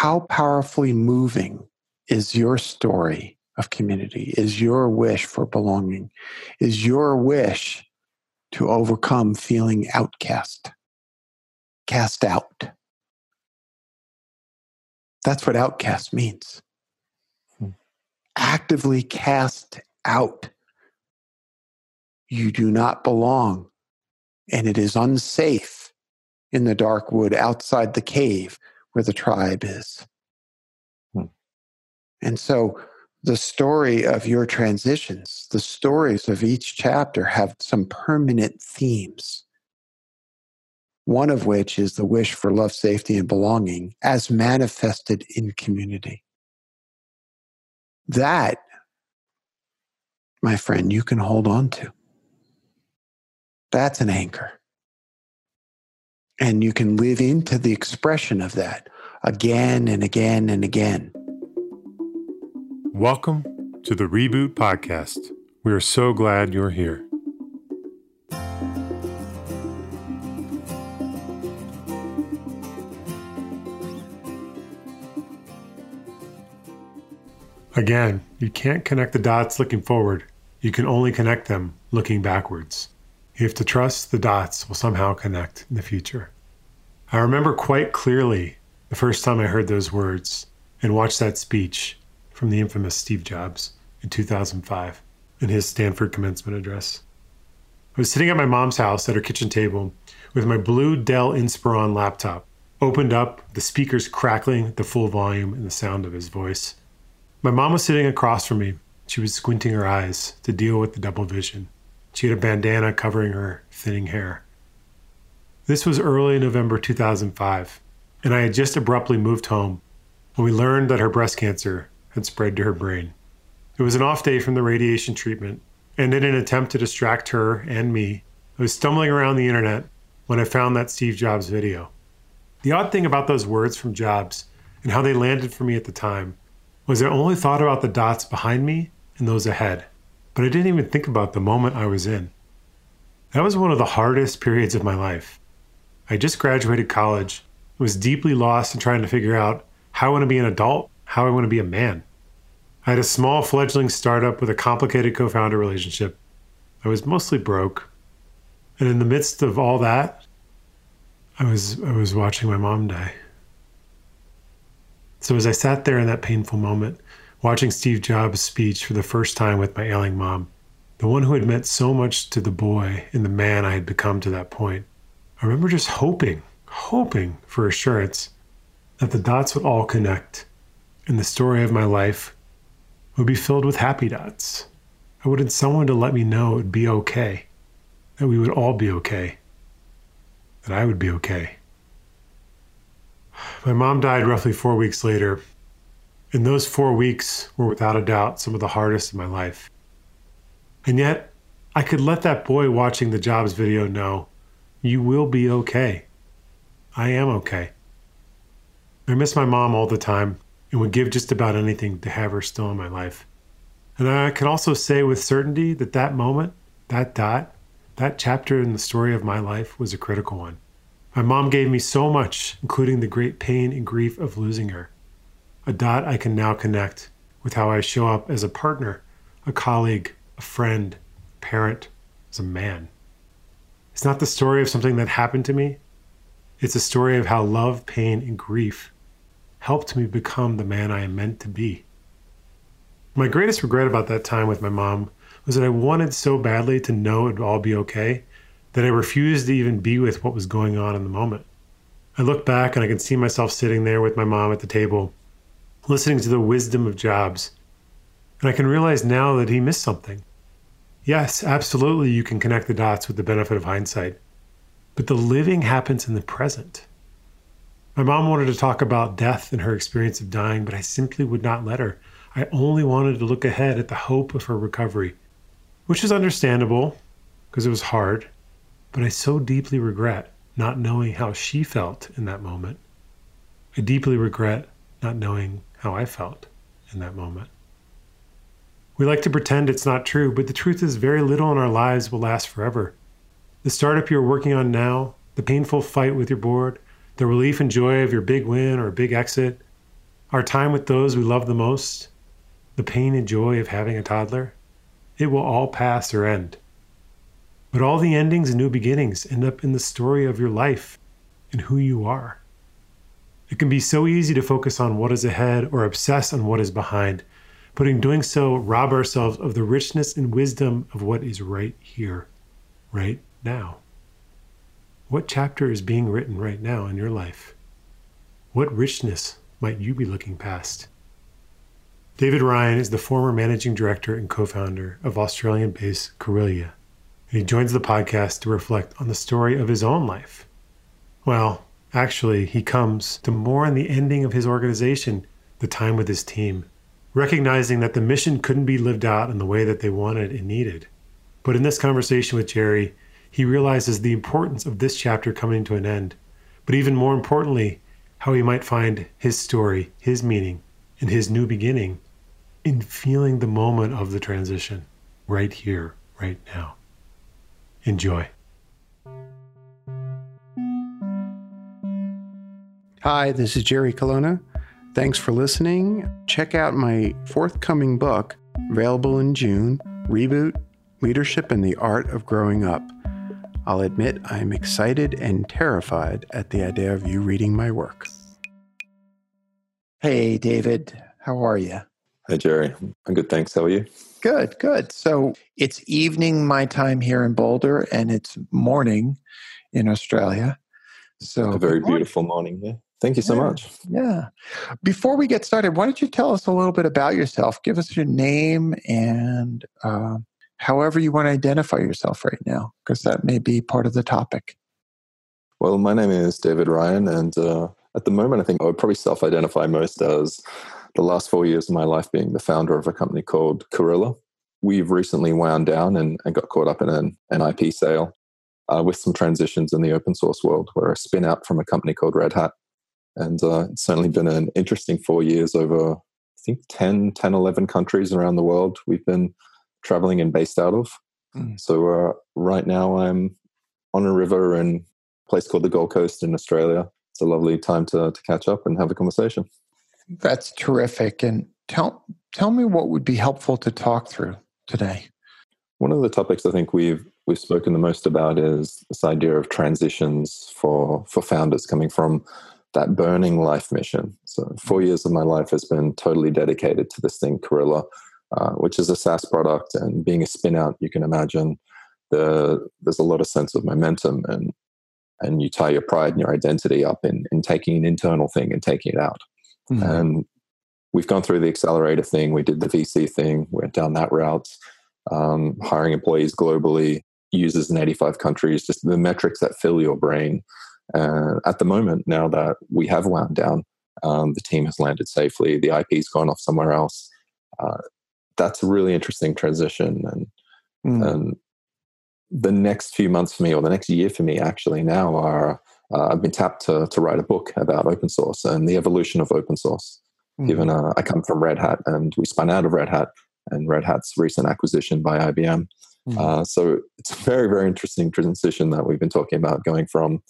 how powerfully moving is your story of community, is your wish for belonging, is your wish to overcome feeling outcast, cast out. That's what outcast means. Hmm. Actively cast out. You do not belong, and it is unsafe in the dark wood outside the cave where the tribe is. Hmm. And so the story of your transitions, the stories of each chapter have some permanent themes. One of which is the wish for love, safety, and belonging as manifested in community. That, my friend, you can hold on to. That's an anchor. And you can live into the expression of that again and again and again. Welcome to the Reboot Podcast. We are so glad you're here. Again, you can't connect the dots looking forward. You can only connect them looking backwards. You have to trust the dots will somehow connect in the future. I remember quite clearly the first time I heard those words and watched that speech from the infamous Steve Jobs in 2005 in his Stanford commencement address. I was sitting at my mom's house at her kitchen table with my blue Dell Inspiron laptop, opened up, the speakers crackling at the full volume and the sound of his voice. My mom was sitting across from me. She was squinting her eyes to deal with the double vision. She had a bandana covering her thinning hair. This was early November 2005, and I had just abruptly moved home when we learned that her breast cancer had spread to her brain. It was an off day from the radiation treatment, and in an attempt to distract her and me, I was stumbling around the internet when I found that Steve Jobs video. The odd thing about those words from Jobs and how they landed for me at the time was I only thought about the dots behind me and those ahead, but I didn't even think about the moment I was in. That was one of the hardest periods of my life. I just graduated college, was deeply lost in trying to figure out how I want to be an adult how I want to be a man. I had a small fledgling startup with a complicated co founder relationship. I was mostly broke. And in the midst of all that, I was, I was watching my mom die. So as I sat there in that painful moment, watching Steve Jobs' speech for the first time with my ailing mom, the one who had meant so much to the boy and the man I had become to that point, I remember just hoping, hoping for assurance that the dots would all connect and the story of my life would be filled with happy dots. I wanted someone to let me know it would be okay, that we would all be okay, that I would be okay. My mom died roughly four weeks later, and those four weeks were without a doubt some of the hardest of my life. And yet, I could let that boy watching the Jobs video know you will be okay. I am okay. I miss my mom all the time and would give just about anything to have her still in my life. And I can also say with certainty that that moment, that dot, that chapter in the story of my life was a critical one. My mom gave me so much, including the great pain and grief of losing her. A dot I can now connect with how I show up as a partner, a colleague, a friend, parent, as a man. It's not the story of something that happened to me. It's a story of how love, pain, and grief helped me become the man I am meant to be. My greatest regret about that time with my mom was that I wanted so badly to know it would all be okay that I refused to even be with what was going on in the moment. I look back and I can see myself sitting there with my mom at the table, listening to the wisdom of Jobs. And I can realize now that he missed something. Yes, absolutely, you can connect the dots with the benefit of hindsight. But the living happens in the present. My mom wanted to talk about death and her experience of dying, but I simply would not let her. I only wanted to look ahead at the hope of her recovery, which is understandable because it was hard, but I so deeply regret not knowing how she felt in that moment. I deeply regret not knowing how I felt in that moment. We like to pretend it's not true, but the truth is, very little in our lives will last forever. The startup you're working on now, the painful fight with your board, the relief and joy of your big win or big exit, our time with those we love the most, the pain and joy of having a toddler, it will all pass or end. But all the endings and new beginnings end up in the story of your life and who you are. It can be so easy to focus on what is ahead or obsess on what is behind, but in doing so, rob ourselves of the richness and wisdom of what is right here, right now. What chapter is being written right now in your life? What richness might you be looking past? David Ryan is the former managing director and co founder of Australian based Corilla, and he joins the podcast to reflect on the story of his own life. Well, actually, he comes to more on the ending of his organization, the time with his team, recognizing that the mission couldn't be lived out in the way that they wanted and needed. But in this conversation with Jerry, he realizes the importance of this chapter coming to an end, but even more importantly, how he might find his story, his meaning, and his new beginning in feeling the moment of the transition right here, right now. Enjoy. Hi, this is Jerry Colonna. Thanks for listening. Check out my forthcoming book, available in June Reboot Leadership and the Art of Growing Up. I'll admit I'm excited and terrified at the idea of you reading my work. Hey, David, how are you? Hi, Jerry. I'm good, thanks. How are you? Good, good. So it's evening my time here in Boulder, and it's morning in Australia. So a very beautiful morning. Yeah. Thank you so yeah, much. Yeah. Before we get started, why don't you tell us a little bit about yourself? Give us your name and uh, however you want to identify yourself right now, because that may be part of the topic. Well, my name is David Ryan, and uh, at the moment, I think I would probably self identify most as the last four years of my life being the founder of a company called Corilla. We've recently wound down and, and got caught up in an, an IP sale uh, with some transitions in the open source world. We're a spin out from a company called Red Hat. And uh, it's certainly been an interesting four years over, I think, 10, 10, 11 countries around the world we've been traveling and based out of. Mm. So uh, right now I'm on a river in a place called the Gold Coast in Australia. It's a lovely time to, to catch up and have a conversation. That's terrific. And tell tell me what would be helpful to talk through today. One of the topics I think we've we've spoken the most about is this idea of transitions for for founders coming from that burning life mission. So four years of my life has been totally dedicated to this thing, Corilla, uh, which is a SaaS product. And being a spin out, you can imagine the, there's a lot of sense of momentum and and you tie your pride and your identity up in, in taking an internal thing and taking it out. Mm-hmm. And we've gone through the accelerator thing. We did the VC thing. Went down that route. Um, hiring employees globally, users in 85 countries. Just the metrics that fill your brain. Uh, at the moment, now that we have wound down, um, the team has landed safely. The IP's gone off somewhere else. Uh, that's a really interesting transition, and mm. and the next few months for me, or the next year for me, actually now are uh, I've been tapped to, to write a book about open source and the evolution of open source. Mm-hmm. Given uh, I come from Red Hat and we spun out of Red Hat and Red Hat's recent acquisition by IBM. Mm-hmm. Uh, so it's a very, very interesting transition that we've been talking about going from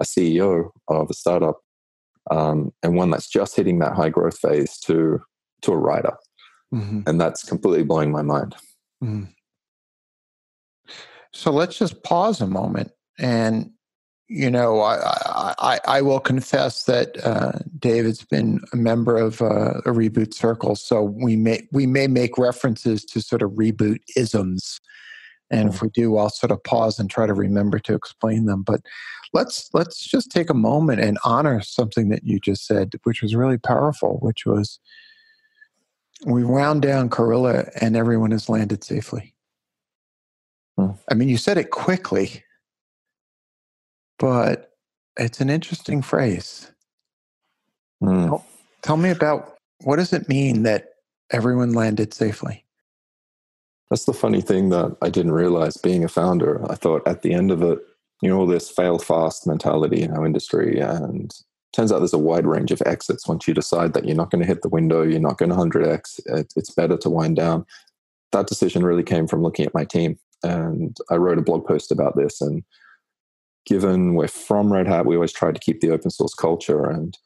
a CEO of a startup um, and one that's just hitting that high growth phase to to a writer. Mm-hmm. And that's completely blowing my mind. Mm-hmm. So let's just pause a moment and you know, I, I, I will confess that uh, David's been a member of uh, a reboot circle, so we may we may make references to sort of reboot isms, and if we do, I'll sort of pause and try to remember to explain them. But let's let's just take a moment and honor something that you just said, which was really powerful, which was we wound down Corilla and everyone has landed safely. Hmm. I mean, you said it quickly but it's an interesting phrase. Mm. Tell, tell me about what does it mean that everyone landed safely? That's the funny thing that I didn't realize being a founder. I thought at the end of it, you know, all this fail fast mentality in our industry. And turns out there's a wide range of exits. Once you decide that you're not going to hit the window, you're not going to 100x, it, it's better to wind down. That decision really came from looking at my team. And I wrote a blog post about this. And given we're from Red Hat, we always try to keep the open source culture. And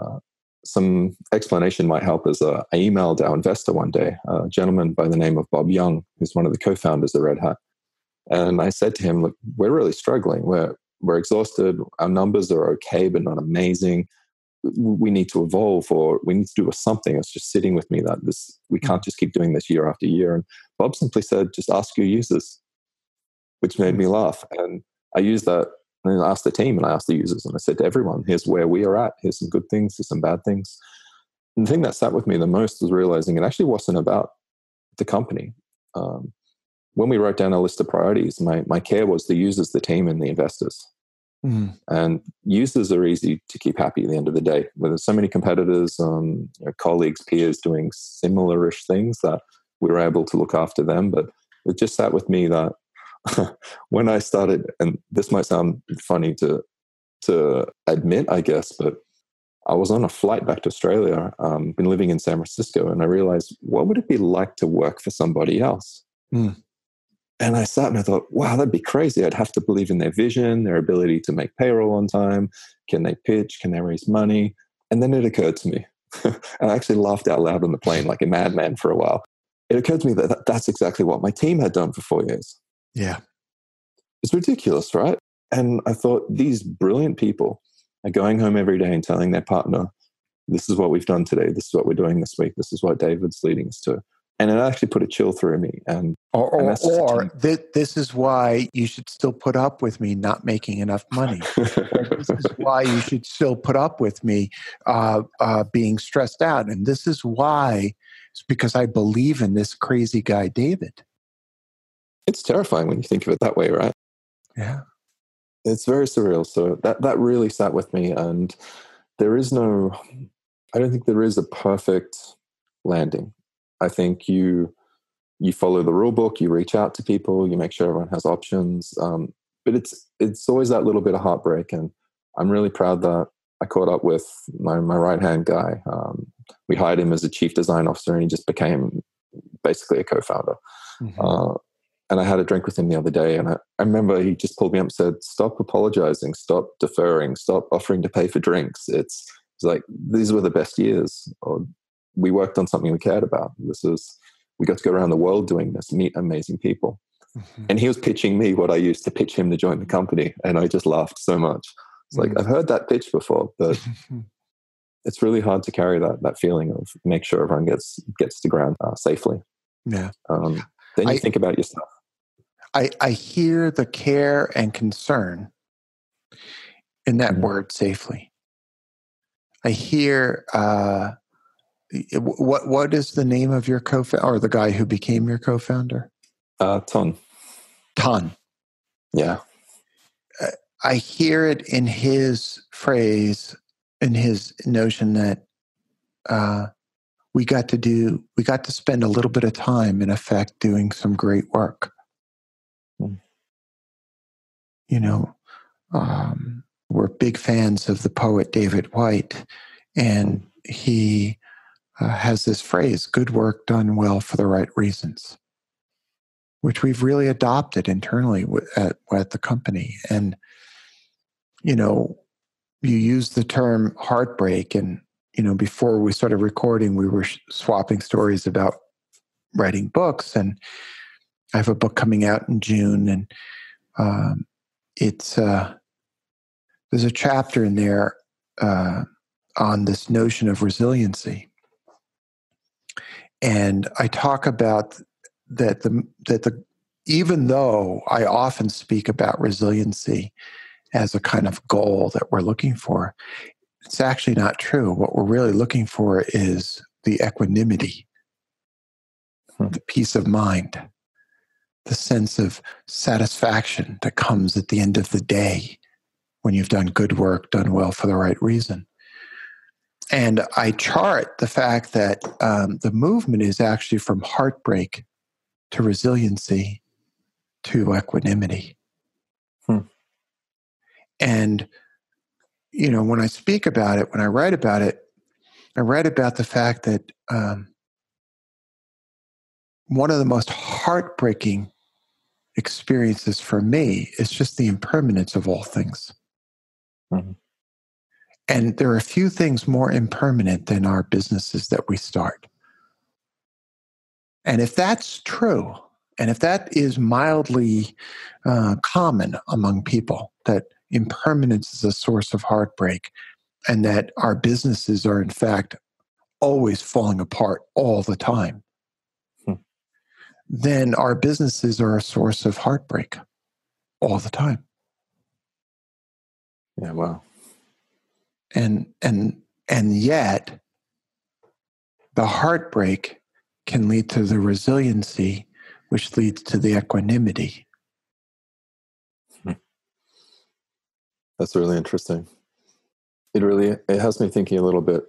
uh, some explanation might help is uh, I emailed our investor one day, a gentleman by the name of Bob Young, who's one of the co-founders of Red Hat. And I said to him, look, we're really struggling. We're, we're exhausted. Our numbers are okay, but not amazing. We need to evolve or we need to do something. It's just sitting with me that this, we can't mm. just keep doing this year after year. And Bob simply said, just ask your users, which made me laugh. And I used that and I asked the team and I asked the users and I said to everyone, here's where we are at. Here's some good things, here's some bad things. And the thing that sat with me the most was realizing it actually wasn't about the company. Um, when we wrote down a list of priorities, my, my care was the users, the team, and the investors. Mm. And users are easy to keep happy at the end of the day. Where there's so many competitors, um, you know, colleagues, peers doing similar-ish things that we were able to look after them. But it just sat with me that when I started, and this might sound funny to to admit, I guess, but I was on a flight back to Australia, um, been living in San Francisco, and I realized what would it be like to work for somebody else? Mm. And I sat and I thought, wow, that'd be crazy. I'd have to believe in their vision, their ability to make payroll on time. Can they pitch? Can they raise money? And then it occurred to me, and I actually laughed out loud on the plane like a madman for a while. It occurred to me that that's exactly what my team had done for four years. Yeah. It's ridiculous, right? And I thought these brilliant people are going home every day and telling their partner, this is what we've done today. This is what we're doing this week. This is what David's leading us to. And it actually put a chill through me. And or, or, and or th- this is why you should still put up with me not making enough money. this is why you should still put up with me uh, uh, being stressed out. And this is why it's because I believe in this crazy guy, David. It's terrifying when you think of it that way, right? Yeah. It's very surreal. So that, that really sat with me. And there is no, I don't think there is a perfect landing. I think you, you follow the rule book, you reach out to people, you make sure everyone has options. Um, but it's, it's always that little bit of heartbreak. And I'm really proud that I caught up with my, my right hand guy. Um, we hired him as a chief design officer and he just became basically a co founder. Mm-hmm. Uh, and I had a drink with him the other day, and I, I remember he just pulled me up and said, "Stop apologizing, stop deferring, stop offering to pay for drinks." It's, it's like these were the best years, or we worked on something we cared about. This is we got to go around the world doing this, meet amazing people. Mm-hmm. And he was pitching me what I used to pitch him to join the company, and I just laughed so much. It's like mm-hmm. I've heard that pitch before, but it's really hard to carry that that feeling of make sure everyone gets gets to ground uh, safely. Yeah. Um, then you I, think about yourself. I, I hear the care and concern in that mm-hmm. word safely. I hear uh, what what is the name of your co-founder or the guy who became your co-founder? Uh, Ton. Ton. Yeah. I hear it in his phrase, in his notion that uh, we got to do, we got to spend a little bit of time, in effect, doing some great work. You know, um, we're big fans of the poet David Whyte and he uh, has this phrase good work done well for the right reasons, which we've really adopted internally at, at the company. And, you know, you use the term heartbreak, and, you know, before we started recording, we were swapping stories about writing books and I have a book coming out in June, and um, it's uh, there's a chapter in there uh, on this notion of resiliency, and I talk about that the that the even though I often speak about resiliency as a kind of goal that we're looking for, it's actually not true. What we're really looking for is the equanimity, hmm. the peace of mind the sense of satisfaction that comes at the end of the day when you've done good work, done well for the right reason. And I chart the fact that um, the movement is actually from heartbreak to resiliency to equanimity. Hmm. And, you know, when I speak about it, when I write about it, I write about the fact that um, one of the most heartbreaking experiences for me is just the impermanence of all things. Mm-hmm. And there are a few things more impermanent than our businesses that we start. And if that's true, and if that is mildly uh, common among people, that impermanence is a source of heartbreak, and that our businesses are, in fact, always falling apart all the time, hmm. then our businesses are a source of heartbreak all the time. Yeah, wow. And and and yet the heartbreak can lead to the resiliency which leads to the equanimity. Hmm. That's really interesting. It really it has me thinking a little bit.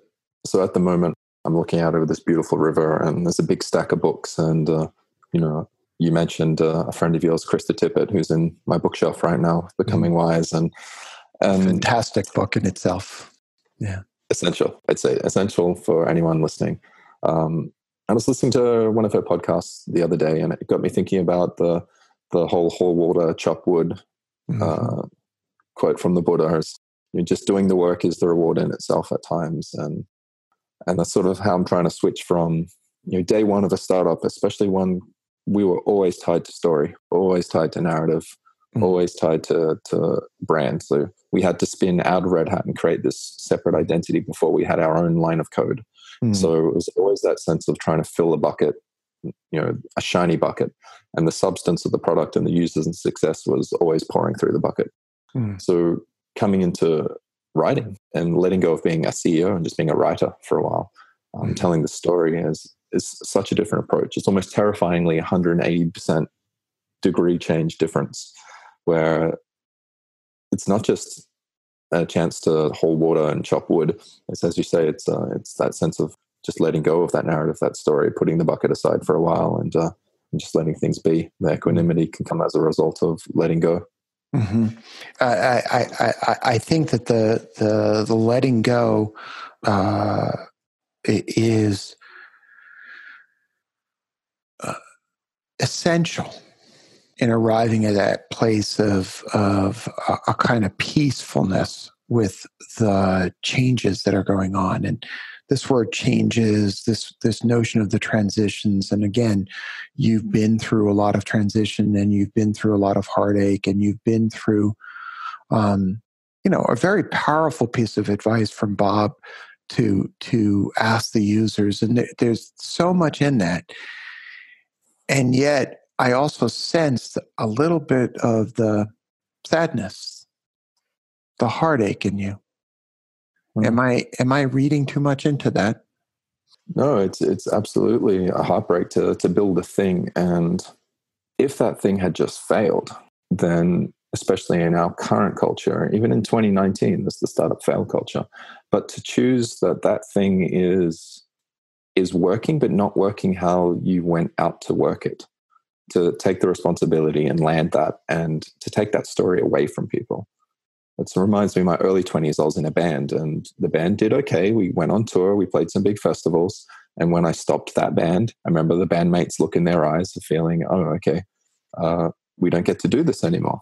So at the moment, I'm looking out over this beautiful river, and there's a big stack of books. And uh, you know, you mentioned uh, a friend of yours, Krista Tippett, who's in my bookshelf right now, Becoming mm-hmm. Wise, and and fantastic book in itself. Yeah, essential. I'd say essential for anyone listening. Um, I was listening to one of her podcasts the other day, and it got me thinking about the the whole whole water, chop wood mm-hmm. uh, quote from the Buddha. Is, you know, just doing the work is the reward in itself at times, and and that's sort of how I'm trying to switch from you know day one of a startup, especially when we were always tied to story, always tied to narrative, mm-hmm. always tied to to brand. So we had to spin out of Red Hat and create this separate identity before we had our own line of code. Mm. So it was always that sense of trying to fill a bucket, you know, a shiny bucket, and the substance of the product and the users and success was always pouring through the bucket. Mm. So coming into writing and letting go of being a CEO and just being a writer for a while, um, mm. telling the story is is such a different approach. It's almost terrifyingly 180 percent degree change difference, where it's not just a chance to hold water and chop wood. It's as you say, it's uh, it's that sense of just letting go of that narrative, that story, putting the bucket aside for a while, and, uh, and just letting things be. The equanimity can come as a result of letting go. Mm-hmm. I, I, I, I think that the the the letting go uh, is uh, essential in arriving at that place of of a, a, kind of peacefulness with the changes that are going on and this word changes this this notion of the transitions and again you've been through a lot of transition and you've been through a lot of heartache and you've been through um, you know a very powerful piece of advice from bob to to ask the users and there, there's so much in that and yet I also sensed a little bit of the sadness, the heartache in you. Mm. Am I am I reading too much into that? No, it's it's absolutely a heartbreak to to build a thing, and if that thing had just failed, then especially in our current culture, even in 2019, there's the startup fail culture. But to choose that that thing is is working, but not working how you went out to work it to take the responsibility and land that and to take that story away from people. It reminds me of my early 20s. I was in a band and the band did okay. We went on tour, we played some big festivals. And when I stopped that band, I remember the bandmates look in their eyes feeling, oh, okay, uh, we don't get to do this anymore.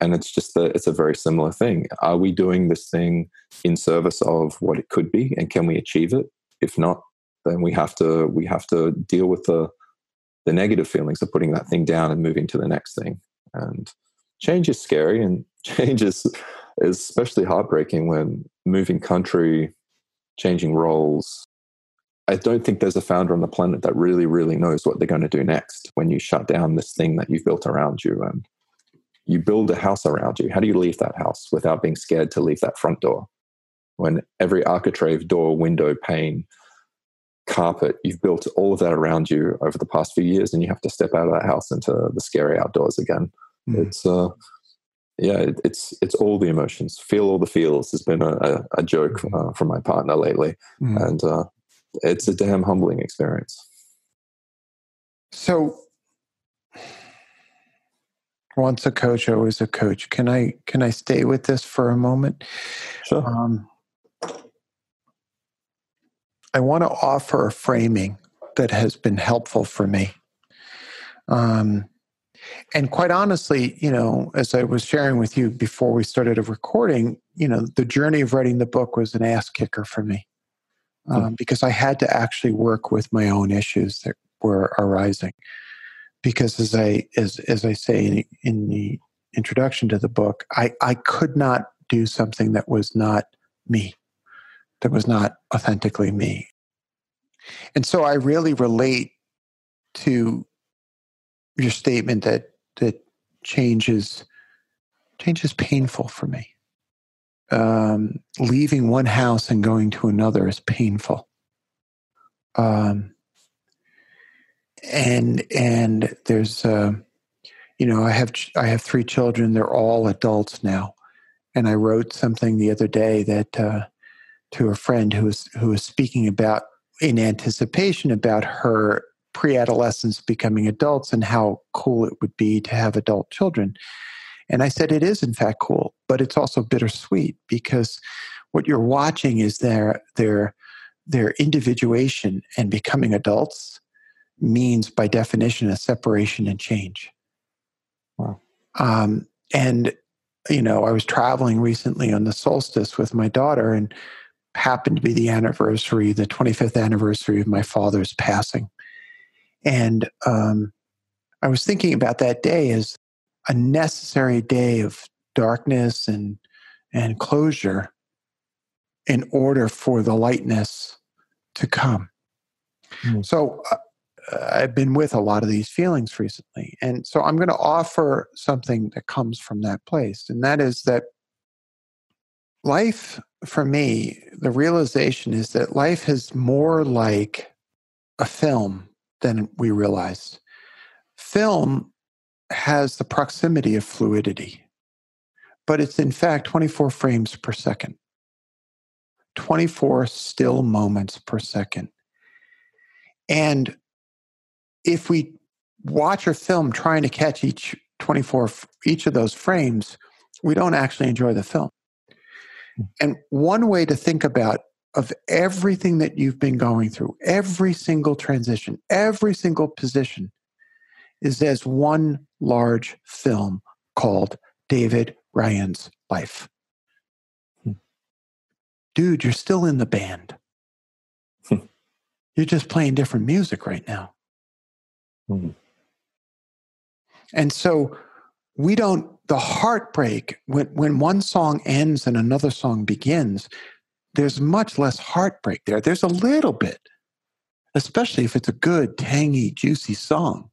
And it's just that it's a very similar thing. Are we doing this thing in service of what it could be? And can we achieve it? If not, then we have to we have to deal with the the negative feelings of putting that thing down and moving to the next thing. And change is scary, and change is, is especially heartbreaking when moving country, changing roles. I don't think there's a founder on the planet that really, really knows what they're going to do next when you shut down this thing that you've built around you and you build a house around you. How do you leave that house without being scared to leave that front door? When every architrave, door, window, pane, carpet, you've built all of that around you over the past few years, and you have to step out of that house into the scary outdoors again. Mm. It's uh, yeah, it, it's it's all the emotions. Feel all the feels has been a, a, joke hmm. uh, from my partner lately, mm. and uh, it's a damn humbling experience. So, once a coach, always a coach. Can I can I stay with this for a moment? Sure. Um, I want to offer a framing that has been helpful for me. Um, And quite honestly, you know, as I was sharing with you before we started a recording, you know, the journey of writing the book was an ass kicker for me um, mm. because I had to actually work with my own issues that were arising. Because as I as as I say in, in the introduction to the book, I I could not do something that was not me, that was not authentically me, and so I really relate to your statement that that change is change is painful for me. Um, leaving one house and going to another is painful. Um, and and there's uh, you know I have I have three children. They're all adults now, and I wrote something the other day that uh, to a friend who was who was speaking about in anticipation about her pre-adolescents becoming adults and how cool it would be to have adult children. And I said it is in fact cool, but it's also bittersweet because what you're watching is their their their individuation and becoming adults means by definition a separation and change. Wow. Um, and you know, I was traveling recently on the solstice with my daughter and happened to be the anniversary, the 25th anniversary of my father's passing. And um, I was thinking about that day as a necessary day of darkness and and closure in order for the lightness to come. Mm. So uh, I've been with a lot of these feelings recently. And so I'm going to offer something that comes from that place. And that is that life for me, the realization is that life is more like a film than we realize. Film has the proximity of fluidity, but it's in fact 24 frames per second, 24 still moments per second. And if we watch a film trying to catch each 24 each of those frames, we don't actually enjoy the film. Hmm. And one way to think about of everything that you've been going through, every single transition, every single position is as one large film called David Ryan's Life. Hmm. Dude, you're still in the band. Hmm. You're just playing different music right now. Hmm. And so we don't, the heartbreak, when, when one song ends and another song begins, there's much less heartbreak there. There's a little bit, especially if it's a good, tangy, juicy song.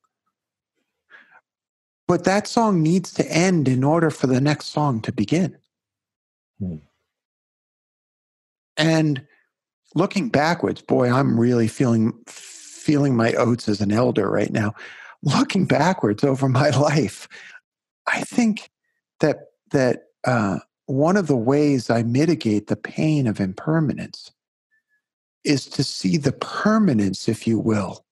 But that song needs to end in order for the next song to begin. Hmm. And looking backwards, boy, I'm really feeling feeling my oats as an elder right now. Looking backwards over my life, I think that that uh, one of the ways I mitigate the pain of impermanence is to see the permanence, if you will,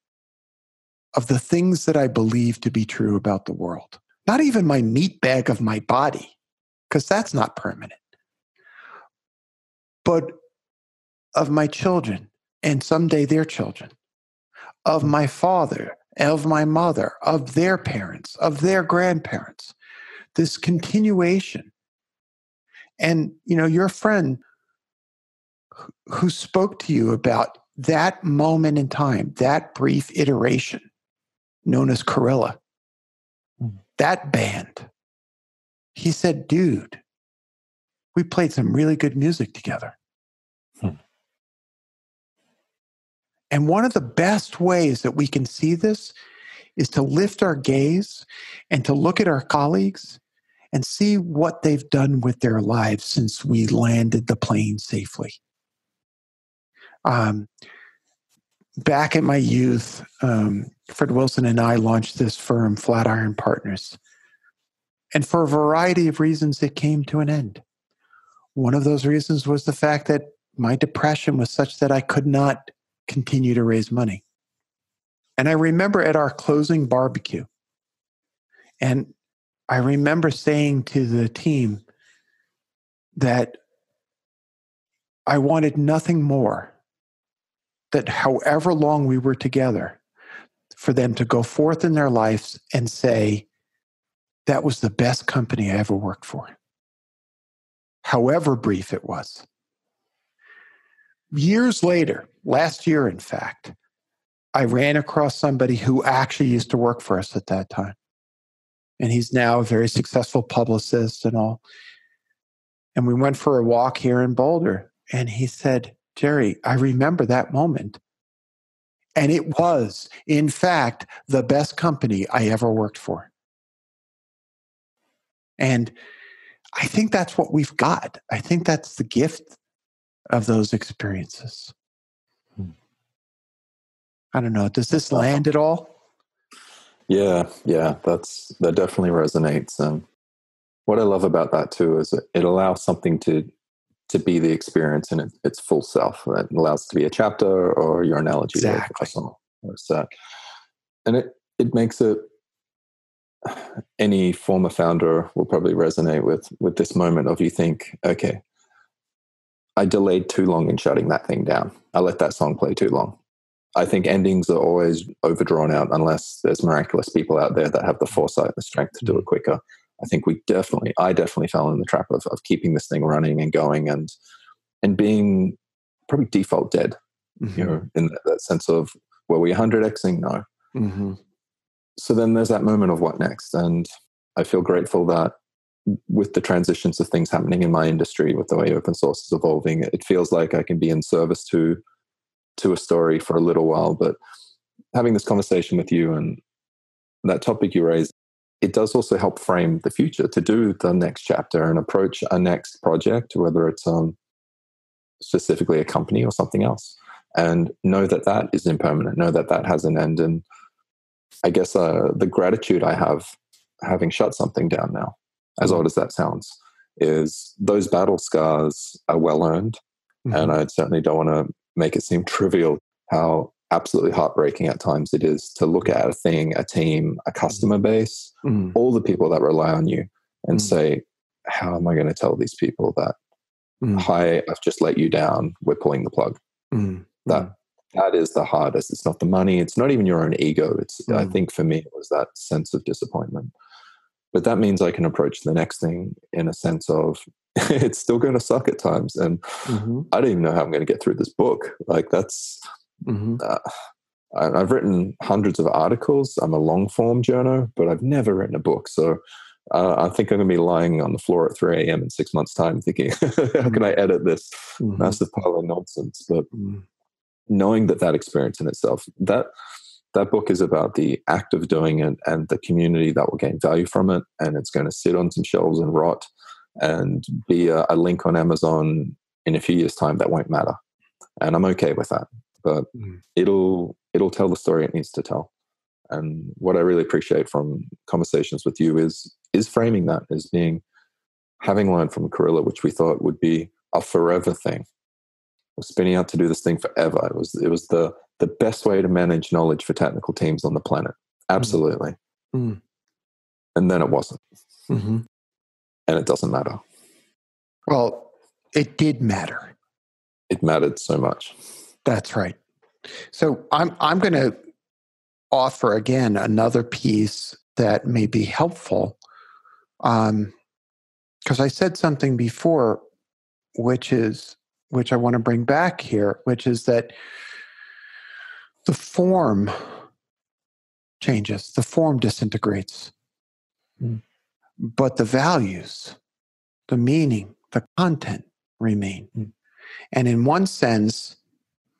of the things that I believe to be true about the world. Not even my meat bag of my body, because that's not permanent, but of my children and someday their children, of my father, of my mother, of their parents, of their grandparents. This continuation and, you know, your friend who spoke to you about that moment in time, that brief iteration known as Corilla, mm. that band, he said, dude, we played some really good music together. Hmm. And one of the best ways that we can see this is to lift our gaze and to look at our colleagues and see what they've done with their lives since we landed the plane safely. Um, back in my youth, um, Fred Wilson and I launched this firm, Flatiron Partners. And for a variety of reasons, it came to an end. One of those reasons was the fact that my depression was such that I could not continue to raise money. And I remember at our closing barbecue, and I remember saying to the team that I wanted nothing more that however long we were together, for them to go forth in their lives and say, that was the best company I ever worked for, however brief it was. Years later, last year, in fact, I ran across somebody who actually used to work for us at that time. And he's now a very successful publicist and all. And we went for a walk here in Boulder. And he said, Jerry, I remember that moment. And it was, in fact, the best company I ever worked for. And I think that's what we've got. I think that's the gift of those experiences. Hmm. I don't know. Does this land at all? Yeah, yeah, that's that definitely resonates. And what I love about that too is it allows something to to be the experience in its full self. It allows it to be a chapter or your analogy exactly. or set. And it it makes it any former founder will probably resonate with with this moment of you think, okay, I delayed too long in shutting that thing down. I let that song play too long. I think endings are always overdrawn out unless there's miraculous people out there that have the foresight and the strength to do it mm. quicker. I think we definitely, I definitely fell in the trap of, of keeping this thing running and going and and being probably default dead. Mm-hmm. You know, in that, that, sense of were we 100xing? No. Mm-hmm. So then there's that moment of what next, and I feel grateful that with the transitions of things happening in my industry, with the way open source is evolving, it feels like I can be in service to to a story for a little while. But having this conversation with you and that topic you raised, it does also help frame the future to do the next chapter and approach a next project, whether it's um, specifically a company or something else, and know that that is impermanent. Know that that has an end. And I guess uh, the gratitude I have having shut something down now as odd as that sounds, is those battle scars are well earned. Mm-hmm. And I certainly don't want to make it seem trivial how absolutely heartbreaking at times it is to look at a thing, a team, a customer mm-hmm. base, mm-hmm. all the people that rely on you and mm-hmm. say, how am I going to tell these people that, mm. hi, I've just let you down, we're pulling the plug? Mm. That mm. that is the hardest. It's not the money. It's not even your own ego. It's I mm. think for me it was that sense of disappointment. But that means I can approach the next thing in a sense of it's still going to suck at times. And mm-hmm. I don't even know how I'm going to get through this book. Like, that's, mm-hmm. uh, I, have written hundreds of articles. I'm a long form journo, but I've never written a book. So uh, I think I'm going to be lying on the floor at 3 a.m. in six months' time thinking, how can I mm-hmm. edit this mm-hmm. massive pile of nonsense? But mm. knowing that that experience in itself, that that book is about the act of doing it and the community that will gain value from it. And it's going to sit on some shelves and rot and be a, a link on Amazon in a few years' time that won't matter. And I'm okay with that. But mm. it'll it'll tell the story it needs to tell. And what I really appreciate from conversations with you is is framing that as being having learned from Corilla, which we thought would be a forever thing. We're spinning out to do this thing forever. It was it was the the best way to manage knowledge for technical teams on the planet. Mm. Absolutely. Mm. And then it wasn't. Mm-hmm. And it doesn't matter. Well, it did matter. It mattered so much. That's right. So I'm I'm going to offer again another piece that may be helpful. Um, because I said something before, which is which I want to bring back here, which is that the form changes, the form disintegrates. Mm. But the values, the meaning, the content remain. Mm. And in one sense,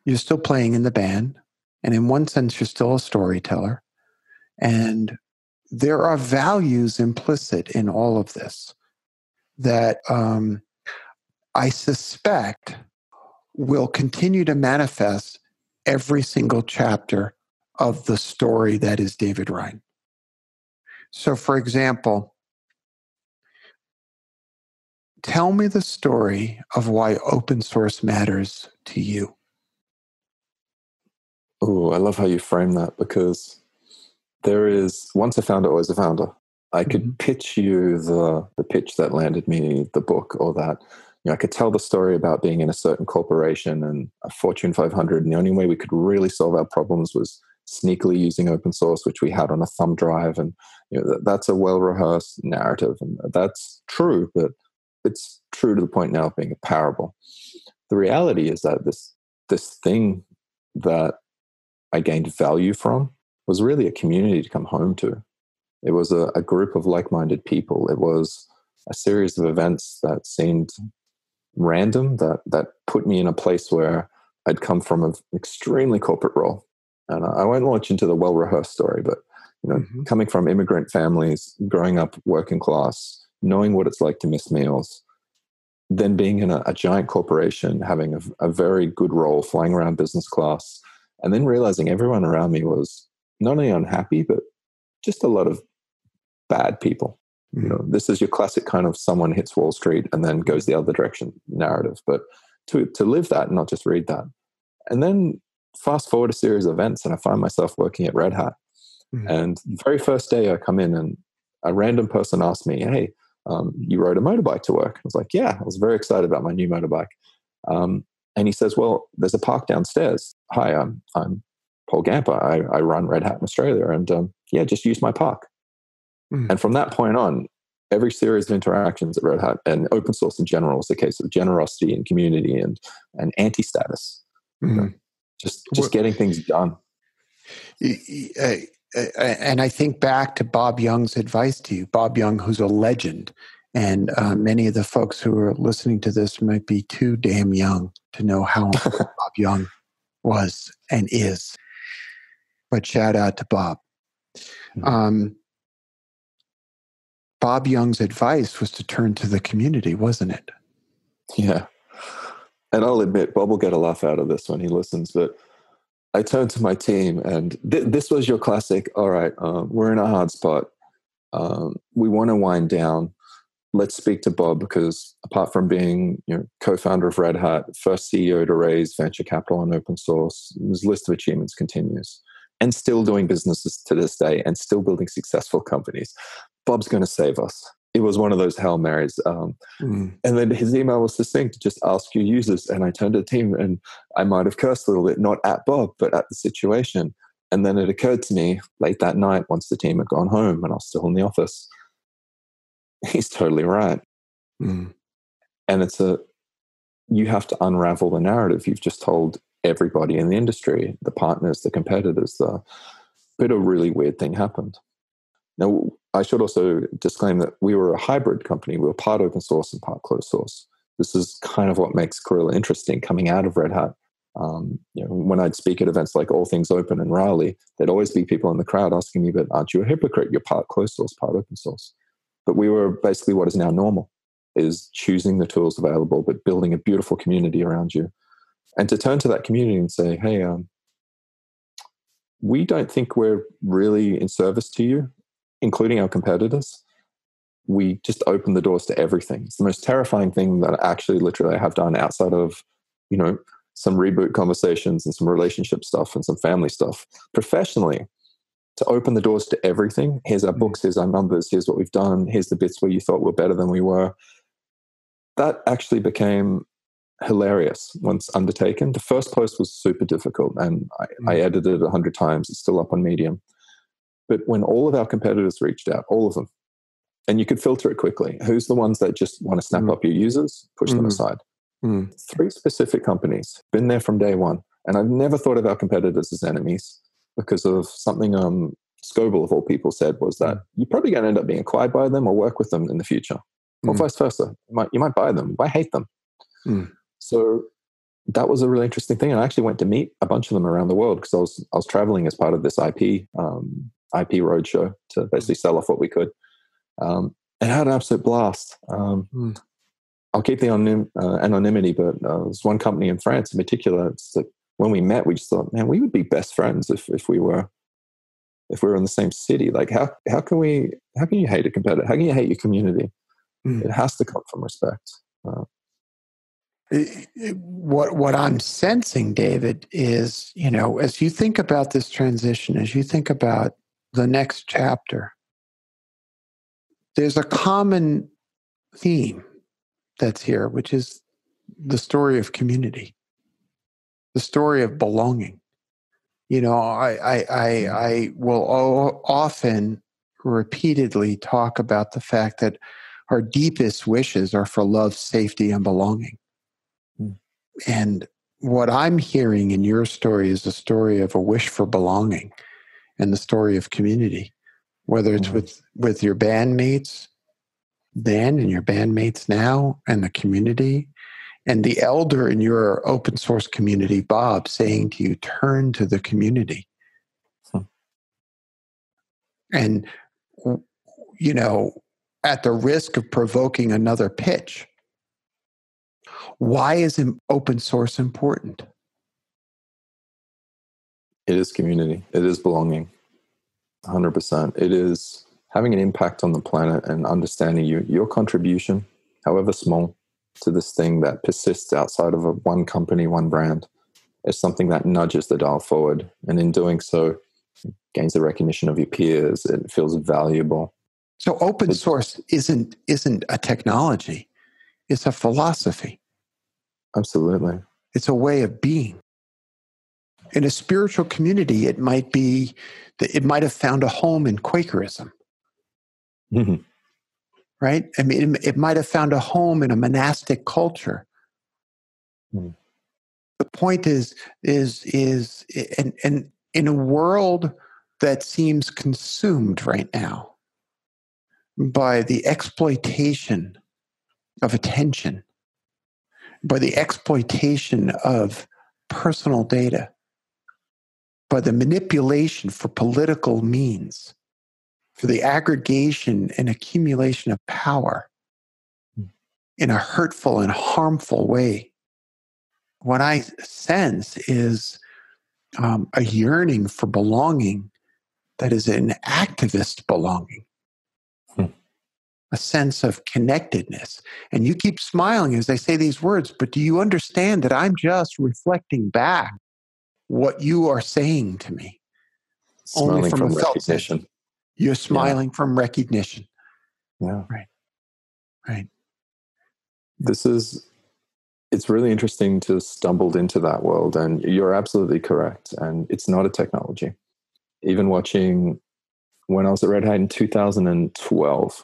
you're still playing in the band. And in one sense, you're still a storyteller. And there are values implicit in all of this that um, I suspect will continue to manifest every single chapter of the story that is David Ryan. So, for example, tell me the story of why open source matters to you. Oh, I love how you frame that because there is once a founder, always a founder. I could mm-hmm. pitch you the the pitch that landed me the book or that you know, I could tell the story about being in a certain corporation and a Fortune 500, and the only way we could really solve our problems was sneakily using open source, which we had on a thumb drive. And you know, that, that's a well rehearsed narrative. And that's true, but it's true to the point now of being a parable. The reality is that this, this thing that I gained value from was really a community to come home to. It was a, a group of like minded people. It was a series of events that seemed random, that, that put me in a place where I'd come from an extremely corporate role. And I won't launch into the well rehearsed story, but you know, mm-hmm. coming from immigrant families, growing up working class, knowing what it's like to miss meals, then being in a, a giant corporation, having a, a, very good role, flying around business class, and then realizing everyone around me was not only unhappy, but just a lot of bad people. Mm-hmm. You know, this is your classic kind of someone hits Wall Street and then goes the other direction narrative. But to to live that and not just read that. And then fast forward a series of events and I find myself working at Red Hat. Mm-hmm. And the very first day I come in and a random person asked me, Hey, um, you rode a motorbike to work? I was like, Yeah, I was very excited about my new motorbike. Um, and he says, Well, there's a park downstairs. Hi, I'm, I'm Paul Gampe. I, I run Red Hat in Australia. And um, yeah, just use my park. Mm-hmm. And from that point on, every series of interactions at Red Hat and open source in general was a case of generosity and community and, and anti status. Mm-hmm. You know, just just getting things done. And I think back to Bob Young's advice to you, Bob Young, who's a legend. And uh, many of the folks who are listening to this might be too damn young to know how Bob Young was and is. But shout out to Bob. Mm-hmm. Um, Bob Young's advice was to turn to the community, wasn't it? Yeah. And I'll admit, Bob will get a laugh out of this when he listens, but I turned to my team and th- this was your classic. All right, um, we're in a hard spot. Um, we want to wind down. Let's speak to Bob because apart from being you know, co-founder of Red Hat, first CEO to raise venture capital on open source, his list of achievements continues and still doing businesses to this day and still building successful companies. Bob's going to save us. It was one of those Hail Marys. Um, mm. And then his email was succinct just ask your users. And I turned to the team and I might have cursed a little bit, not at Bob, but at the situation. And then it occurred to me late that night, once the team had gone home and I was still in the office, he's totally right. Mm. And it's a, you have to unravel the narrative you've just told everybody in the industry, the partners, the competitors, the, but a really weird thing happened. Now, I should also disclaim that we were a hybrid company. We were part open source and part closed source. This is kind of what makes Corilla interesting coming out of Red Hat. Um, you know, when I'd speak at events like All Things Open and Raleigh, there'd always be people in the crowd asking me, but aren't you a hypocrite? You're part closed source, part open source. But we were basically what is now normal, is choosing the tools available, but building a beautiful community around you. And to turn to that community and say, hey, um, we don't think we're really in service to you including our competitors, we just open the doors to everything. It's the most terrifying thing that actually literally I have done outside of, you know, some reboot conversations and some relationship stuff and some family stuff. Professionally, to open the doors to everything. Here's our mm. books, here's our numbers, here's what we've done, here's the bits where you thought we're better than we were. That actually became hilarious once undertaken. The first post was super difficult and I, I mm. edited it a hundred times. It's still up on Medium. But when all of our competitors reached out, all of them, and you could filter it quickly, who's the ones that just want to snap mm. up your users, push mm. them aside? Mm. Three specific companies, been there from day one. And I've never thought of our competitors as enemies because of something um, Scoble, of all people, said was that mm. you're probably going to end up being acquired by them or work with them in the future, or mm. vice versa. You might, you might buy them. but I hate them? Mm. So that was a really interesting thing. And I actually went to meet a bunch of them around the world because I was I was traveling as part of this IP um, IP roadshow to basically sell off what we could. Um, and had an absolute blast. Um, mm. I'll keep the anonym, uh, anonymity, but uh, there's one company in France in particular. It's like when we met, we just thought, man, we would be best friends if if we were if we were in the same city. Like how how can we how can you hate a competitor? How can you hate your community? Mm. It has to come from respect. Uh, what what I'm sensing, David, is you know as you think about this transition, as you think about the next chapter, there's a common theme that's here, which is the story of community, the story of belonging, You know, I I I, Mm. I will often repeatedly talk about the fact that our deepest wishes are for love, safety, and belonging. Mm. And what I'm hearing in your story is a story of a wish for belonging and the story of community, whether it's Mhm. with, with your bandmates then and your bandmates now and the community and the elder in your open source community, Bob, saying to you, turn to the community. Hmm. And, you know, at the risk of provoking another pitch, why is open source important? It is community. It is belonging. 100%. It is having an impact on the planet and understanding you, your contribution, however small, to this thing that persists outside of a, one company, one brand, is something that nudges the dial forward. And in doing so, gains the recognition of your peers. It feels valuable. So open It's- source isn't isn't a technology. It's a philosophy. Absolutely. It's a way of being. In a spiritual community, it might be that it might have found a home in Quakerism, Mhm. right? I mean, it, it might have found a home in a monastic culture. Hmm. The point is, is, is, and, and in a world that seems consumed right now by the exploitation of attention, by the exploitation of personal data, by the manipulation for political means, for the aggregation and accumulation of power in a hurtful and harmful way. What I sense is um, a yearning for belonging that is an activist belonging, Hmm. a sense of connectedness. And you keep smiling as I say these words, but do you understand that I'm just reflecting back what you are saying to me? Only from from, recognition. You're smiling from recognition, Yeah. right? Right. This is it's really interesting to have stumbled into that world and you're absolutely correct and it's not a technology even watching when i was at red hat in 2012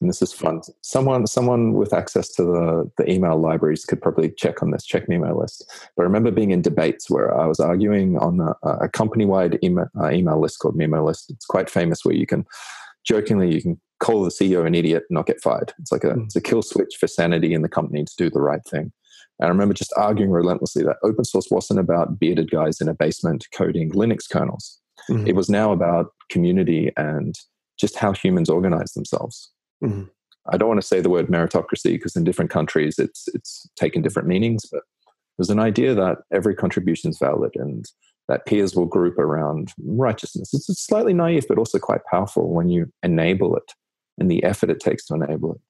and this is fun someone someone with access to the, the email libraries could probably check on this check me email list but i remember being in debates where i was arguing on a, a company-wide email, uh, email list called memo list it's quite famous where you can jokingly you can call the CEO an idiot and not get fired. It's like a, it's a kill switch for sanity in the company to do the right thing. And I remember just arguing relentlessly that open source wasn't about bearded guys in a basement coding Linux kernels. Mhm. It was now about community and just how humans organize themselves. Mhm. I don't want to say the word meritocracy because in different countries it's it's taken different meanings, but there's an idea that every contribution is valid and that peers will group around righteousness. It's it's slightly naive, but also quite powerful when you enable it and the effort it takes to enable it.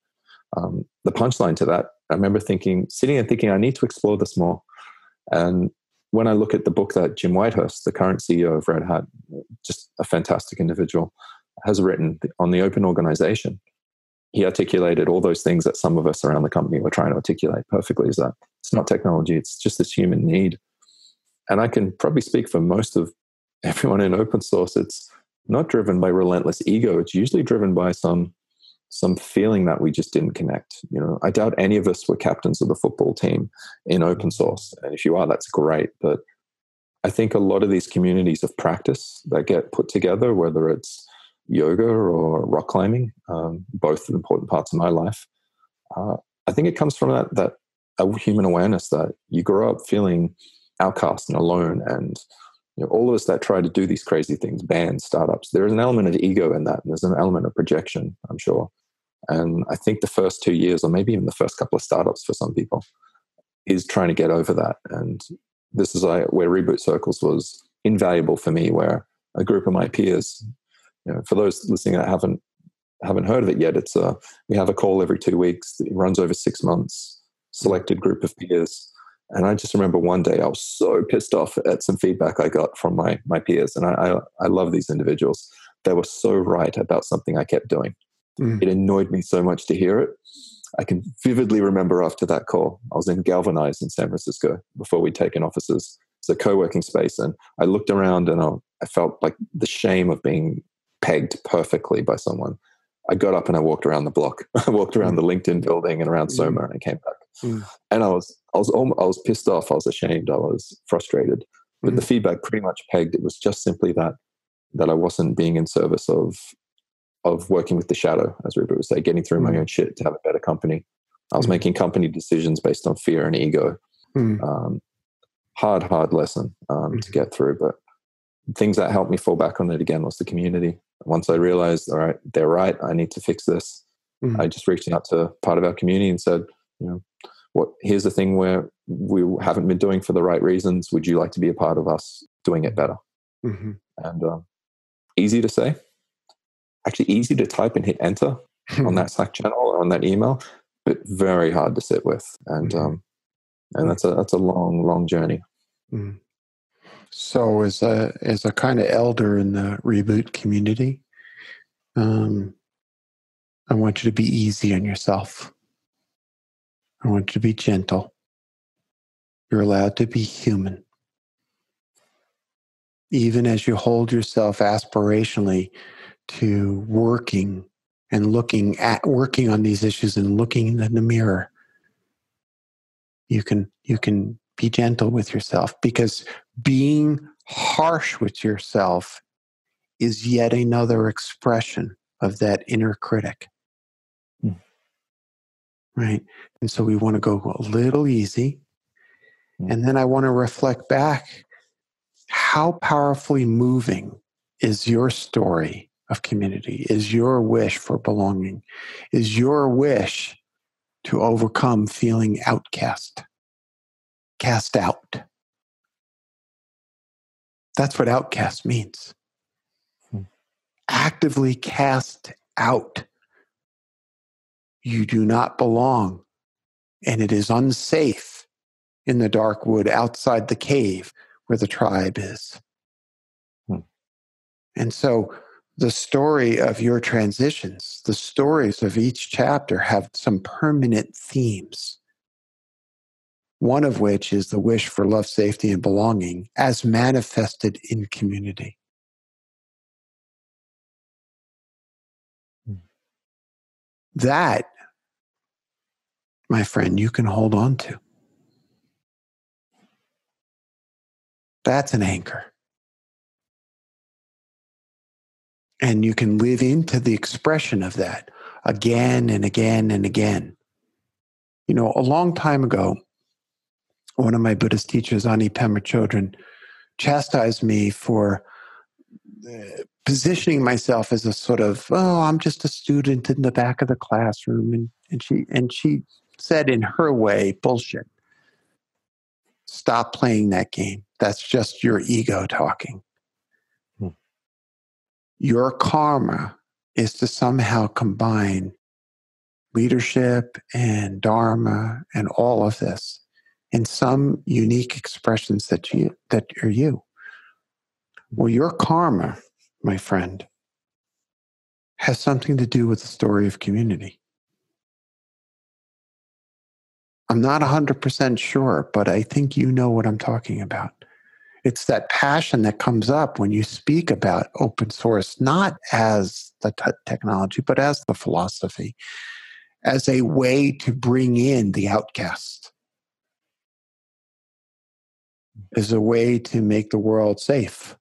Um, the punchline to that, I remember thinking, sitting and thinking, I need to explore this more. And when I look at the book that Jim Whitehurst, the current CEO of Red Hat, just a fantastic individual, has written on the open organization, he articulated all those things that some of us around the company were trying to articulate perfectly. Is that it's not technology; it's just this human need. And I can probably speak for most of everyone in open source. It's not driven by relentless ego. It's usually driven by some some feeling that we just didn't connect. You know, I doubt any of us were captains of the football team in open source. And if you are, that's great. But I think a lot of these communities of practice that get put together, whether it's yoga or rock climbing, um, both important parts of my life, uh, I think it comes from that that human awareness that you grow up feeling outcast and alone and you know, all of us that try to do these crazy things, bands, startups, there is an element of ego in that. And there's an element of projection, I'm sure. And I think the first two years, or maybe even the first couple of startups for some people, is trying to get over that. And this is where Reboot Circles was invaluable for me, where a group of my peers, you know, for those listening that haven't haven't heard of it yet, it's a we have a call every two weeks. It runs over six months. Selected group of peers and I just remember one day I was so pissed off at some feedback I got from my my peers, and I I, I love these individuals. They were so right about something I kept doing. Mm. It annoyed me so much to hear it. I can vividly remember after that call, I was in Galvanize in San Francisco before we'd taken offices. it's a co-working space, and I looked around and I, I felt like the shame of being pegged perfectly by someone. I got up and I walked around the block. I walked around mm. the LinkedIn building and around mm. Soma, and I came back. Mm. And I was, I was, I was pissed off. I was ashamed. I was frustrated. But the mm. feedback pretty much pegged. It was just simply that that I wasn't being in service of of working with the shadow, as Reboot would say, getting through my mm. own shit to have a better company. I was mm. making company decisions based on fear and ego. Um, hard, hard lesson um, to get through, but things that helped me fall back on it again was the community. Once I realized, all right, they're right, I need to fix this. Mm. I just reached out to part of our community and said, you know, what here's the thing where we haven't been doing for the right reasons. Would you like to be a part of us doing it better? Mm-hmm. And um, easy to say, actually easy to type and hit enter on that Slack channel or on that email, but very hard to sit with. And mm-hmm. um, and that's a that's a long, long journey. Mm. So, as a as a kind of elder in the reboot community, um, I want you to be easy on yourself. I want you to be gentle. You're allowed to be human. Even as you hold yourself aspirationally to working and looking at working on these issues and looking in the mirror, you can you can be gentle with yourself because being harsh with yourself is yet another expression of that inner critic. Mm. Right? And so we want to go a little easy. Mm. And then I want to reflect back how powerfully moving is your story of community, is your wish for belonging, is your wish to overcome feeling outcast, cast out. That's what outcast means. Hmm. Actively cast out. You do not belong, and it is unsafe in the dark wood outside the cave where the tribe is. Hmm. And so the story of your transitions, the stories of each chapter have some permanent themes. One of which is the wish for love, safety, and belonging as manifested in community. Hmm. That, my friend, you can hold on to. That's an anchor. And you can live into the expression of that again and again and again. You know, a long time ago, one of my Buddhist teachers, Ani Pema Chodron, chastised me for uh, positioning myself as a sort of, oh, I'm just a student in the back of the classroom. And, and she and she said in her way, bullshit. Stop playing that game. That's just your ego talking. Your karma is to somehow combine leadership and dharma and all of this in some unique expressions that you that are you. Well, your karma, my friend, has something to do with the story of community. I'm not 100% sure, but I think you know what I'm talking about. It's that passion that comes up when you speak about open source, not as the t- technology, but as the philosophy, as a way to bring in the outcast, as a way to make the world safe.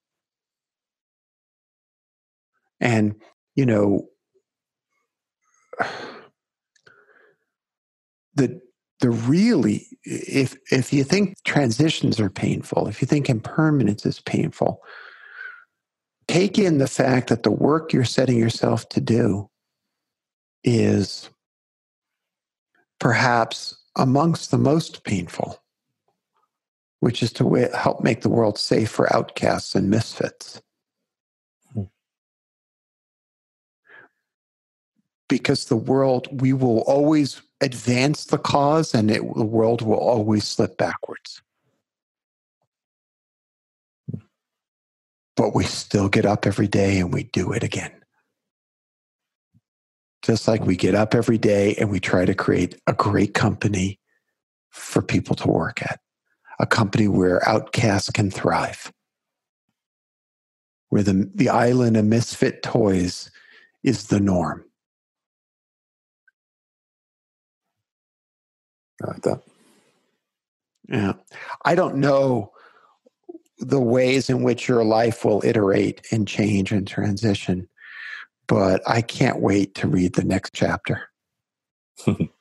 And, you know, the the really if if you think transitions are painful if you think impermanence is painful take in the fact that the work you're setting yourself to do is perhaps amongst the most painful which is to help make the world safe for outcasts and misfits hmm. because the world we will always advance the cause and it, the world will always slip backwards. But we still get up every day and we do it again. Just like we get up every day and we try to create a great company for people to work at, a company where outcasts can thrive, where the, the island of misfit toys is the norm. I like that. Yeah. I don't know the ways in which your life will iterate and change and transition, but I can't wait to read the next chapter.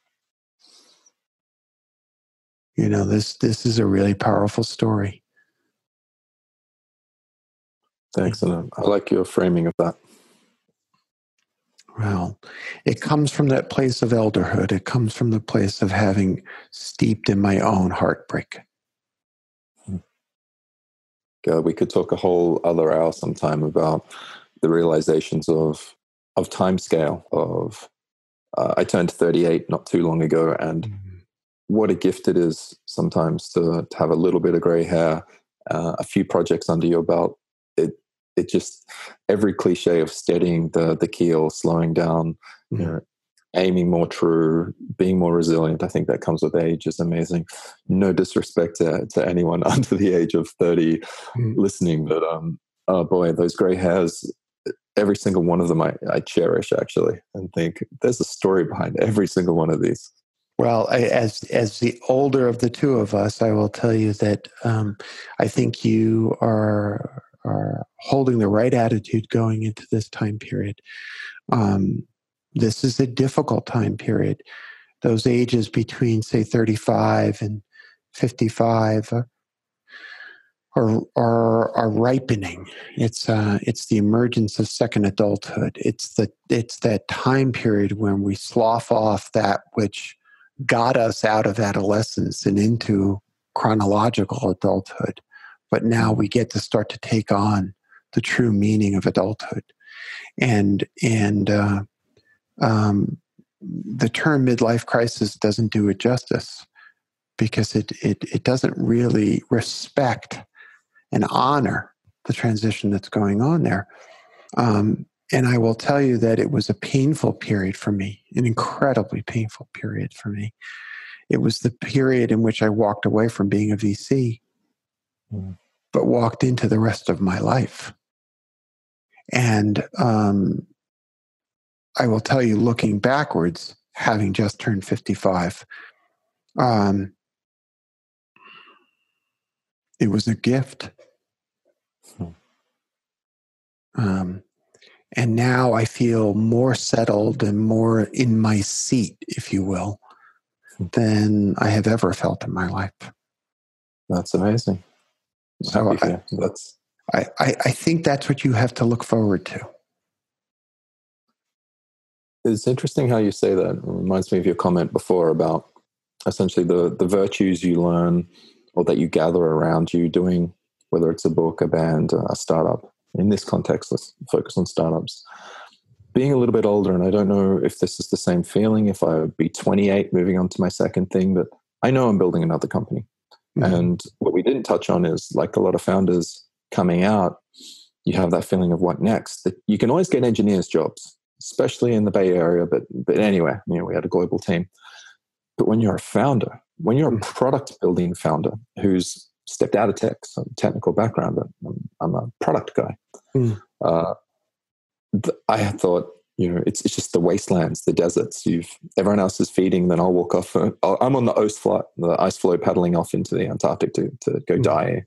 you know, this this is a really powerful story. Thanks. And I like your framing of that. Well, it comes from that place of elderhood. It comes from the place of having steeped in my own heartbreak. God, we could talk a whole other hour sometime about the realizations of of time scale. Of uh, I turned thirty eight not too long ago, and mm-hmm. What a gift it is sometimes to, to have a little bit of gray hair, uh, a few projects under your belt, it it just every cliche of steadying the the keel, slowing down, mm-hmm. you know, aiming more true, being more resilient. I think that comes with age is amazing. No disrespect to, to anyone under the age of 30 mm-hmm. listening, but um, oh boy, those gray hairs, every single one of them I, I cherish actually and think there's a story behind every single one of these. Well, I, as as the older of the two of us, I will tell you that um, I think you are are holding the right attitude going into this time period. Um, this is a difficult time period. Those ages between, say, 35 and 55 are, are, are ripening. It's, uh, it's the emergence of second adulthood. It's, the, it's that time period when we slough off that which got us out of adolescence and into chronological adulthood. But now we get to start to take on the true meaning of adulthood. And and uh, um, the term midlife crisis doesn't do it justice because it, it it doesn't really respect and honor the transition that's going on there. Um, and I will tell you that it was a painful period for me, an incredibly painful period for me. It was the period in which I walked away from being a VC. Mm but walked into the rest of my life. And um, I will tell you, looking backwards, having just turned 55, um, it was a gift. Hmm. Um, and now I feel more settled and more in my seat, if you will, hmm. than I have ever felt in my life. That's amazing. So I, that's I, I, I think that's what you have to look forward to. It's interesting how you say that. It reminds me of your comment before about essentially the, the virtues you learn or that you gather around you doing, whether it's a book, a band, a startup. In this context, let's focus on startups. Being a little bit older, and I don't know if this is the same feeling if I would be 28 moving on to my second thing, but I know I'm building another company. Mm-hmm. And what we didn't touch on is like a lot of founders coming out, you have that feeling of what next. That you can always get engineers jobs, especially in the Bay Area, but but anyway, you know, we had a global team. But when you're a founder, when you're a mm-hmm. product building founder who's stepped out of tech, so technical background, I'm, I'm a product guy. Mm. Uh, I thought you know it's it's just the wastelands the deserts you've everyone else is feeding then i'll walk off uh, i'm on the ice floe the ice floe paddling off into the antarctic to, to go mm-hmm. die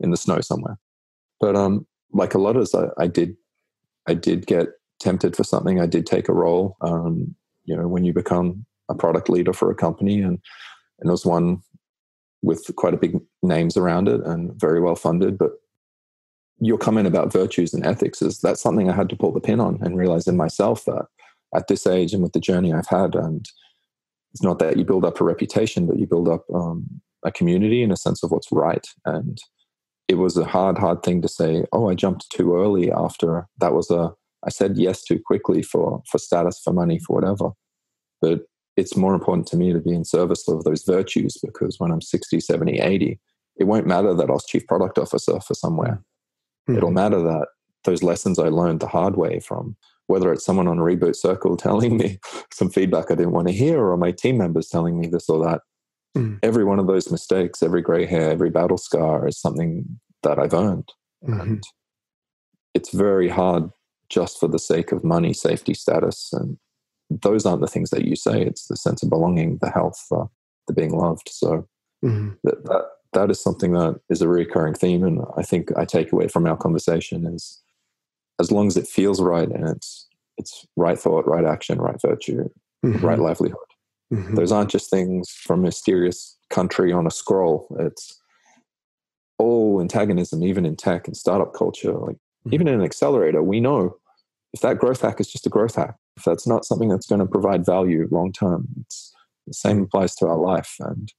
in the snow somewhere but um like a lot of us I, I, did i did get tempted for something i did take a role um you know when you become a product leader for a company and and it was one with quite a big names around it and very well funded but your comment about virtues and ethics is that's something I had to pull the pin on and realize in myself that at this age and with the journey I've had, and it's not that you build up a reputation, but you build up um, a community in a sense of what's right. And it was a hard, hard thing to say, oh, I jumped too early after that was a, I said yes too quickly for, for status, for money, for whatever. But it's more important to me to be in service of those virtues because when I'm 60, 70, 80, it won't matter that I was chief product officer for somewhere Mm-hmm. It'll matter that those lessons I learned the hard way from whether it's someone on a reboot circle telling me some feedback I didn't want to hear or my team members telling me this or that. mm. every one of those mistakes, every gray hair, every battle scar is something that I've earned. Mm-hmm. And it's very hard just for the sake of money, safety, status. And those aren't the things that you say. It's the sense of belonging, the health, uh, the being loved. So mm-hmm. that, that, that is something that is a recurring theme. And I think I take away from our conversation is as long as it feels right and it's, it's right thought, right action, right virtue, mm-hmm. right livelihood. Mm-hmm. Those aren't just things from a mysterious country on a scroll. It's all antagonism, even in tech and startup culture. Like mm-hmm. even in an accelerator, we know if that growth hack is just a growth hack, if that's not something that's going to provide value long term, it's the same applies to our life. And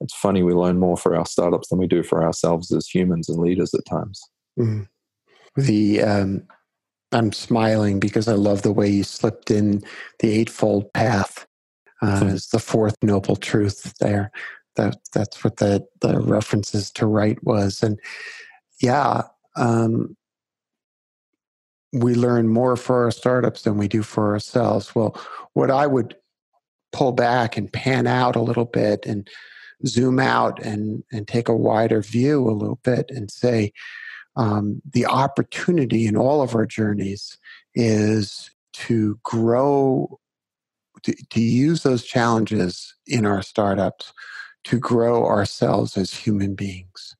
it's funny we learn more for our startups than we do for ourselves as humans and leaders at times. Mm. The um, I'm smiling because I love the way you slipped in the eightfold path uh, as the fourth noble truth there. That that's what the the references to right was, and yeah, um, we learn more for our startups than we do for ourselves. Well, what I would pull back and pan out a little bit and zoom out and and take a wider view a little bit and say um, the opportunity in all of our journeys is to grow to, to use those challenges in our startups to grow ourselves as human beings.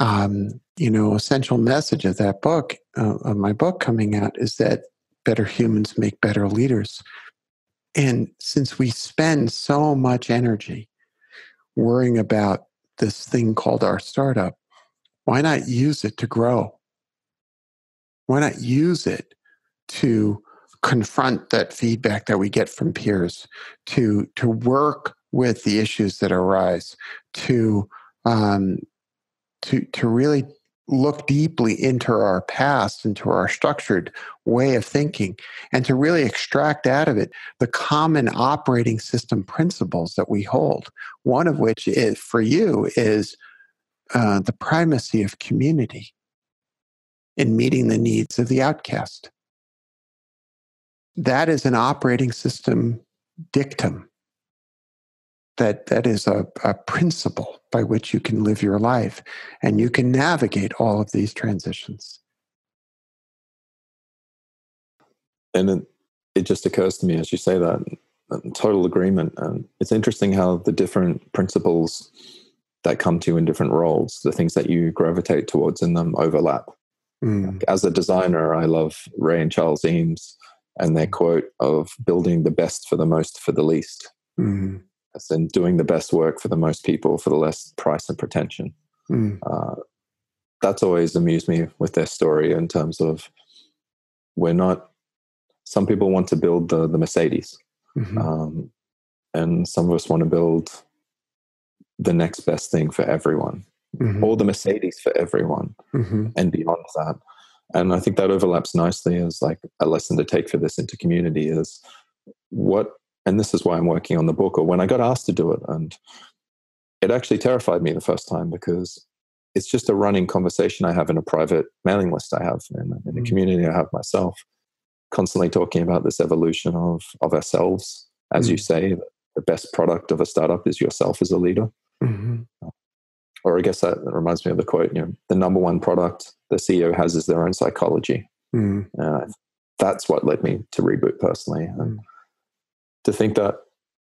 Um, you know essential message of that book uh, of my book coming out is that better humans make better leaders and since we spend so much energy worrying about this thing called our startup why not use it to grow? Why not use it to confront that feedback that we get from peers, to to work with the issues that arise, to um, to to really look deeply into our past, into our structured way of thinking, and to really extract out of it the common operating system principles that we hold. One of which is for you is uh, the primacy of community in meeting the needs of the outcast. That is an operating system dictum. That, that is a, a principle by which you can live your life and you can navigate all of these transitions. And it, it just occurs to me as you say that, total agreement. And it's interesting how the different principles that come to you in different roles, the things that you gravitate towards in them overlap. Mm. As a designer, I love Ray and Charles Eames and their quote of building the best for the most for the least. Mm. In doing the best work for the most people for the less price and pretension. Mm. Uh, that's always amused me with their story in terms of we're not, some people want to build the, the Mercedes. Mm-hmm. Um, and some of us want to build the next best thing for everyone, mm-hmm. or the Mercedes for everyone, mm-hmm. and beyond that. And I think that overlaps nicely as like a lesson to take for this into community is what, and this is why I'm working on the book, or when I got asked to do it, and it actually terrified me the first time because it's just a running conversation I have in a private mailing list I have in, in a mm-hmm. community I have myself, constantly talking about this evolution of of ourselves. As you mm. say, the best product of a startup is yourself as a leader. Mm-hmm. Or I guess that reminds me of the quote, you know, the number one product the CEO has is their own psychology. Mm. Uh, that's what led me to reboot personally. And to think that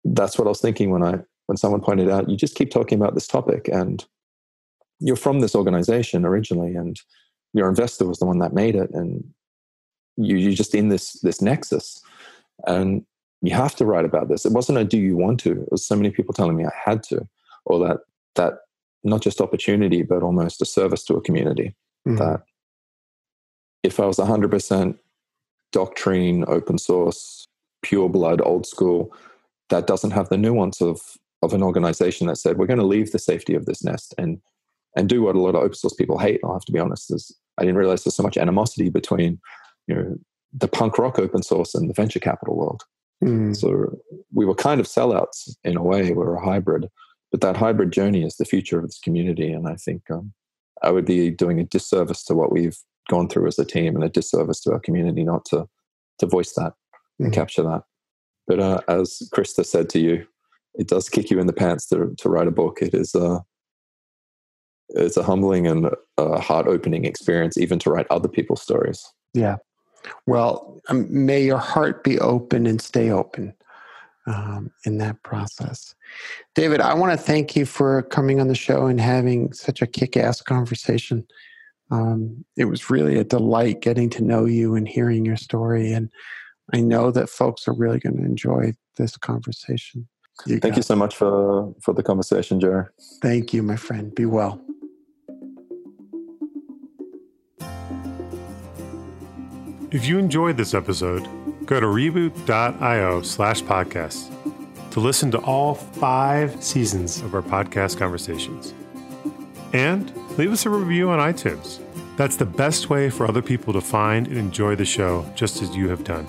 that's what I was thinking when I when someone pointed out, you just keep talking about this topic and you're from this organization originally and your investor was the one that made it and you, you're just in this this nexus. And you have to write about this. It wasn't a do you want to? It was so many people telling me I had to or that that not just opportunity but almost a service to a community mm. that if i was 100% doctrine open source pure blood old school that doesn't have the nuance of of an organization that said we're going to leave the safety of this nest and and do what a lot of open source people hate i'll have to be honest is i didn't realize there's so much animosity between you know the punk rock open source and the venture capital world mm. so we were kind of sellouts in a way we were a hybrid but that hybrid journey is the future of this community and i think um, i would be doing a disservice to what we've gone through as a team and a disservice to our community not to to voice that. And capture that but uh, as krista said to you it does kick you in the pants to to write a book. It is a it's a humbling and a heart opening experience, even to write other people's stories. Yeah. Well, um, may your heart be open and stay open um, in that process. David, I want to thank you for coming on the show and having such a kick ass conversation. Um, it was really a delight getting to know you and hearing your story. And I know that folks are really going to enjoy this conversation. You Thank you so much for, for the conversation, Jerry. Thank you, my friend. Be well. If you enjoyed this episode, go to reboot.io slash podcast to listen to all five seasons of our podcast conversations. And leave us a review on iTunes. That's the best way for other people to find and enjoy the show just as you have done.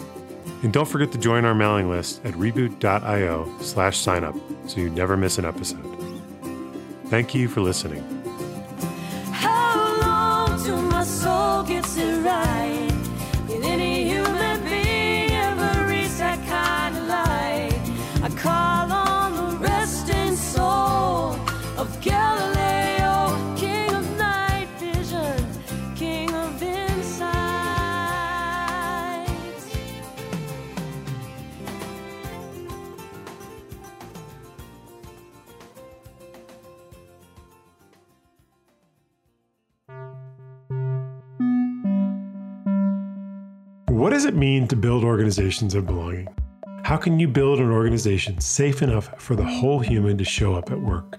And don't forget to join our mailing list at reboot.io slash signup so you never miss an episode. Thank you for listening. It mean to build organizations of belonging? How can you build an organization safe enough for the whole human to show up at work?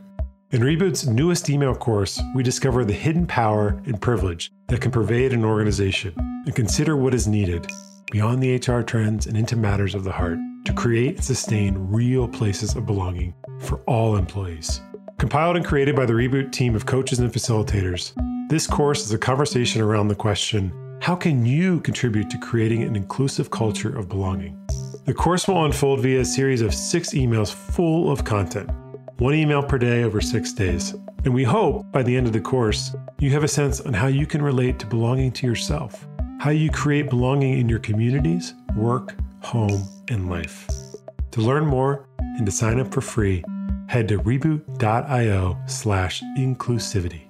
In Reboot's newest email course, we discover the hidden power and privilege that can pervade an organization and consider what is needed beyond the HR trends and into matters of the heart to create and sustain real places of belonging for all employees. Compiled and created by the Reboot team of coaches and facilitators, this course is a conversation around the question how can you contribute to creating an inclusive culture of belonging? The course will unfold via a series of six emails full of content, one email per day over six days. And we hope by the end of the course, you have a sense on how you can relate to belonging to yourself, how you create belonging in your communities, work, home, and life. To learn more and to sign up for free, head to reboot.io slash inclusivity.